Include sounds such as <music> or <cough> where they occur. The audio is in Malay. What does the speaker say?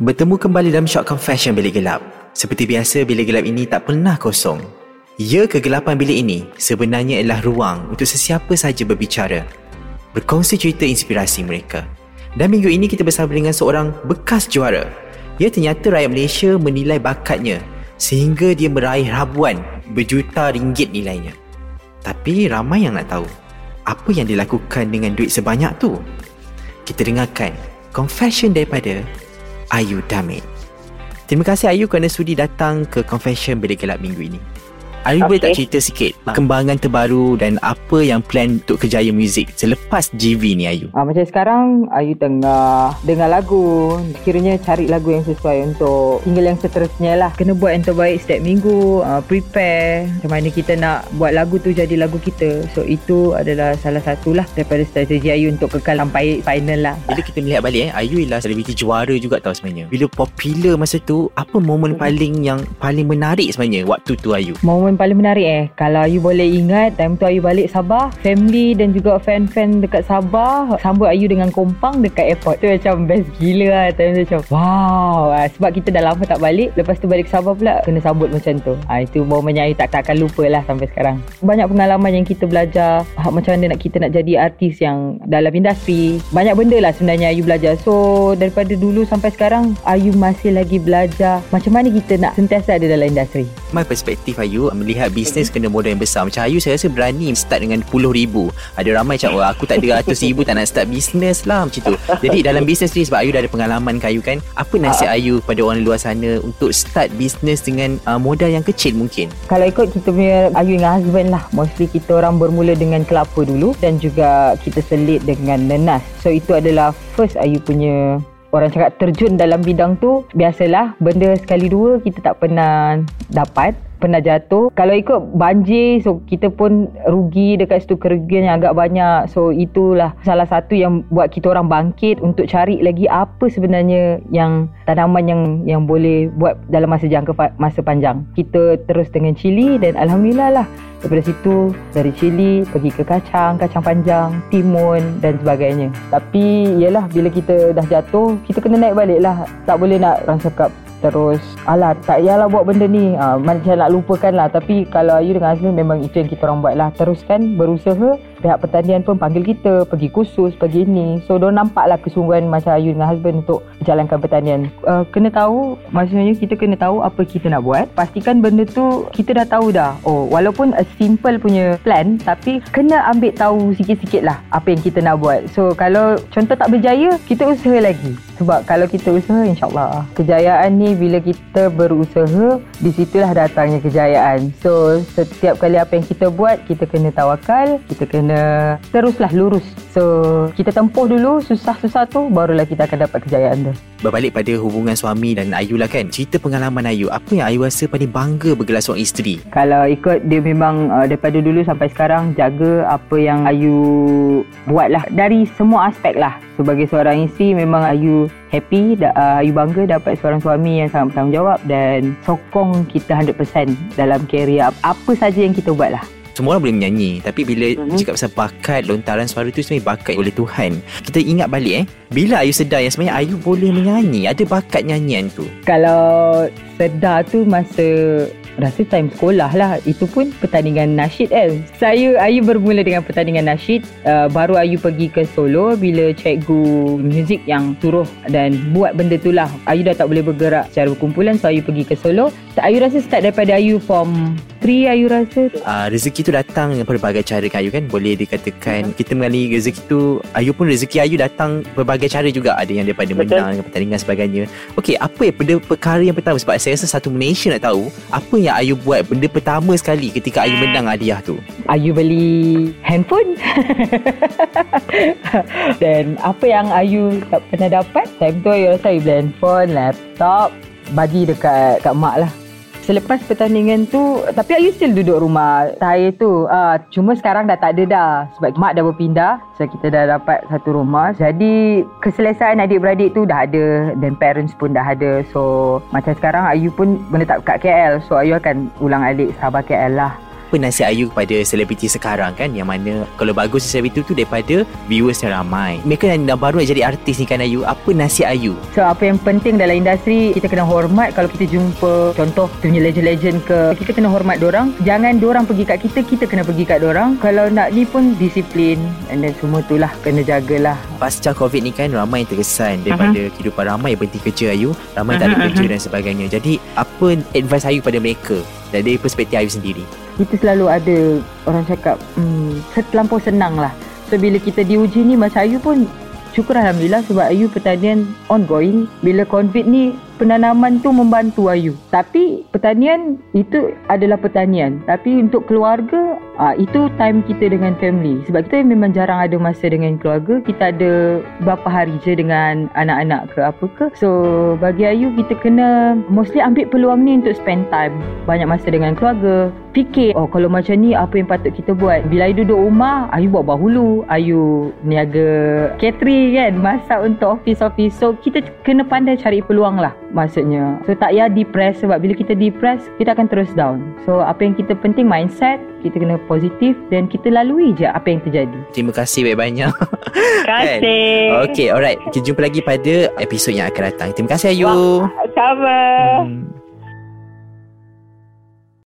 Bertemu kembali dalam Shock Confession Bilik Gelap. Seperti biasa, bilik gelap ini tak pernah kosong. Ya, kegelapan bilik ini sebenarnya adalah ruang untuk sesiapa sahaja berbicara. Berkongsi cerita inspirasi mereka. Dan minggu ini kita bersama dengan seorang bekas juara. Ya, ternyata rakyat Malaysia menilai bakatnya sehingga dia meraih rabuan berjuta ringgit nilainya. Tapi ramai yang nak tahu apa yang dilakukan dengan duit sebanyak tu. Kita dengarkan confession daripada Ayu Damit. Terima kasih Ayu kerana sudi datang ke Confession Bilik Gelap minggu ini. Ayu okay. boleh tak cerita sikit perkembangan terbaru dan apa yang plan untuk kejayaan muzik selepas GV ni Ayu? Ah, macam sekarang Ayu tengah dengar lagu kiranya cari lagu yang sesuai untuk single yang seterusnya lah kena buat yang terbaik setiap minggu uh, prepare macam mana kita nak buat lagu tu jadi lagu kita so itu adalah salah satu lah daripada strategi Ayu untuk kekal sampai final lah bila kita melihat balik eh Ayu ialah selebriti juara juga tau sebenarnya bila popular masa tu apa momen paling yang paling menarik sebenarnya waktu tu Ayu? Momen momen paling menarik eh. Kalau Ayu boleh ingat Time tu Ayu balik Sabah Family dan juga fan-fan dekat Sabah Sambut Ayu dengan kompang dekat airport. Tu macam best gila lah Time tu macam Wow. Ah, Sebab kita dah lama tak balik Lepas tu balik Sabah pula Kena sambut macam tu. Ha, Itu momen yang Ayu tak, tak akan lupa lah Sampai sekarang. Banyak pengalaman yang kita belajar Macam mana nak kita nak jadi artis yang Dalam industri. Banyak benda lah sebenarnya Ayu belajar. So daripada dulu sampai sekarang Ayu masih lagi belajar Macam mana kita nak sentiasa ada dalam industri. My perspektif Ayu melihat bisnes kena modal yang besar. Macam Ayu saya rasa berani start dengan RM10,000 ada ramai macam oh, aku tak ada RM100,000 tak nak start bisnes lah macam tu. Jadi dalam bisnes ni sebab Ayu dah ada pengalaman ke Ayu kan apa nasihat Ayu kepada orang luar sana untuk start bisnes dengan uh, modal yang kecil mungkin? Kalau ikut kita punya Ayu dengan husband lah mostly kita orang bermula dengan kelapa dulu dan juga kita selit dengan nenas so itu adalah first Ayu punya orang cakap terjun dalam bidang tu. Biasalah benda sekali dua kita tak pernah dapat pernah jatuh. Kalau ikut banjir, so kita pun rugi dekat situ kerugian yang agak banyak. So itulah salah satu yang buat kita orang bangkit untuk cari lagi apa sebenarnya yang tanaman yang yang boleh buat dalam masa jangka masa panjang. Kita terus dengan cili dan alhamdulillah lah daripada situ dari cili pergi ke kacang, kacang panjang, timun dan sebagainya. Tapi ialah bila kita dah jatuh, kita kena naik balik lah. Tak boleh nak orang cakap Terus Alah tak payahlah buat benda ni. Ha, Macam nak lupakan lah. Tapi kalau Ayu dengan Azmi Memang itu yang kita orang buat lah. Teruskan berusaha Pihak pertanian pun panggil kita Pergi kursus Pergi ni So diorang nampak lah kesungguhan Macam Ayu dengan husband Untuk jalankan pertanian. Uh, Kena tahu Maksudnya kita kena tahu Apa kita nak buat. Pastikan benda tu Kita dah tahu dah. Oh walaupun a simple punya plan Tapi kena ambil tahu Sikit-sikit lah Apa yang kita nak buat. So kalau contoh tak berjaya Kita usaha lagi. Sebab kalau kita usaha InsyaAllah. Kejayaan ni bila kita berusaha di situlah datangnya kejayaan. So setiap kali apa yang kita buat kita kena tawakal kita kena teruslah lurus. So kita tempuh dulu susah-susah tu barulah kita akan dapat kejayaan tu. Berbalik pada hubungan suami dan Ayu lah kan. Cerita pengalaman Ayu apa yang Ayu rasa paling bangga bergelar seorang isteri? Kalau ikut dia memang uh, daripada dulu sampai sekarang jaga apa yang Ayu buat lah. Dari semua aspek lah. Sebagai seorang isteri memang Ayu happy uh, Ayu bangga dapat seorang suami yang sangat bertanggungjawab dan sokong kita 100% dalam kerjaya apa saja yang kita buat lah semua orang boleh menyanyi tapi bila uh-huh. cakap pasal bakat lontaran suara tu sebenarnya bakat oleh Tuhan. Kita ingat balik eh bila Ayu sedar yang sebenarnya Ayu boleh menyanyi ada bakat nyanyian tu? Kalau sedar tu masa rasa time sekolah lah itu pun pertandingan nasyid kan saya Ayu bermula dengan pertandingan nasyid uh, baru Ayu pergi ke Solo bila cikgu muzik yang suruh dan buat benda tu lah. Ayu dah tak boleh bergerak secara berkumpulan so Ayu pergi ke Solo Ayu rasa start daripada Ayu form 3 Ayu rasa? Uh, rezeki tu datang dengan pelbagai cara kan Ayu kan? Boleh dikatakan kita mengalami rezeki tu Ayu pun rezeki Ayu datang pelbagai cara juga. Ada yang daripada Betul. menang dengan pertandingan sebagainya. Okey apa yang benda perkara yang pertama? Sebab saya rasa satu Malaysia nak tahu apa yang Ayu buat benda pertama sekali ketika Ayu menang hadiah tu? Ayu beli handphone. <laughs> Dan apa yang Ayu tak pernah dapat? Time tu Ayu rasa Ayu beli handphone, laptop Bagi dekat kat mak lah Selepas pertandingan tu Tapi Ayu still duduk rumah Saya tu? Uh, Cuma sekarang dah tak ada dah. Sebab mak dah berpindah So kita dah dapat satu rumah. Jadi Keselesaan adik-beradik tu dah ada Dan parents pun dah ada. So Macam sekarang Ayu pun menetap kat KL So Ayu akan ulang alik Sabah KL lah apa nasihat Ayu kepada selebriti sekarang kan? Yang mana kalau bagus selebriti tu daripada viewers yang ramai. Mereka yang dah baru nak jadi artis ni kan Ayu? Apa nasihat Ayu So apa yang penting dalam industri kita kena hormat kalau kita jumpa contoh tu punya legend-legend ke. Kita kena hormat dorang jangan dorang pergi kat kita kita kena pergi kat dorang kalau nak ni pun disiplin. And then semua tu lah kena jagalah. Pasca covid ni kan ramai yang terkesan daripada uh-huh. kehidupan ramai yang berhenti kerja Ayu. Ramai uh-huh. tak ada kerja dan sebagainya. Jadi apa advice Ayu pada mereka? Dari perspektif Ayu sendiri kita selalu ada orang cakap hmm, terlampau senang lah so bila kita diuji ni Mas Ayu pun syukur Alhamdulillah sebab Ayu pertanian ongoing bila covid ni penanaman tu membantu Ayu. Tapi pertanian itu adalah pertanian. Tapi untuk keluarga, ah, itu time kita dengan family. Sebab kita memang jarang ada masa dengan keluarga. Kita ada berapa hari je dengan anak-anak ke apa ke. So bagi Ayu kita kena mostly ambil peluang ni untuk spend time. Banyak masa dengan keluarga. Fikir, oh kalau macam ni apa yang patut kita buat. Bila Ayu duduk rumah, Ayu buat bahulu. Ayu niaga catering kan. Masak untuk office-office. So kita kena pandai cari peluang lah maksudnya. So tak payah depress sebab bila kita depress kita akan terus down. So apa yang kita penting mindset, kita kena positif dan kita lalui je apa yang terjadi. Terima kasih banyak-banyak. <laughs> Terima kasih. Okay, alright. Kita jumpa lagi pada episod yang akan datang. Terima kasih Ayu. Sama. Hmm.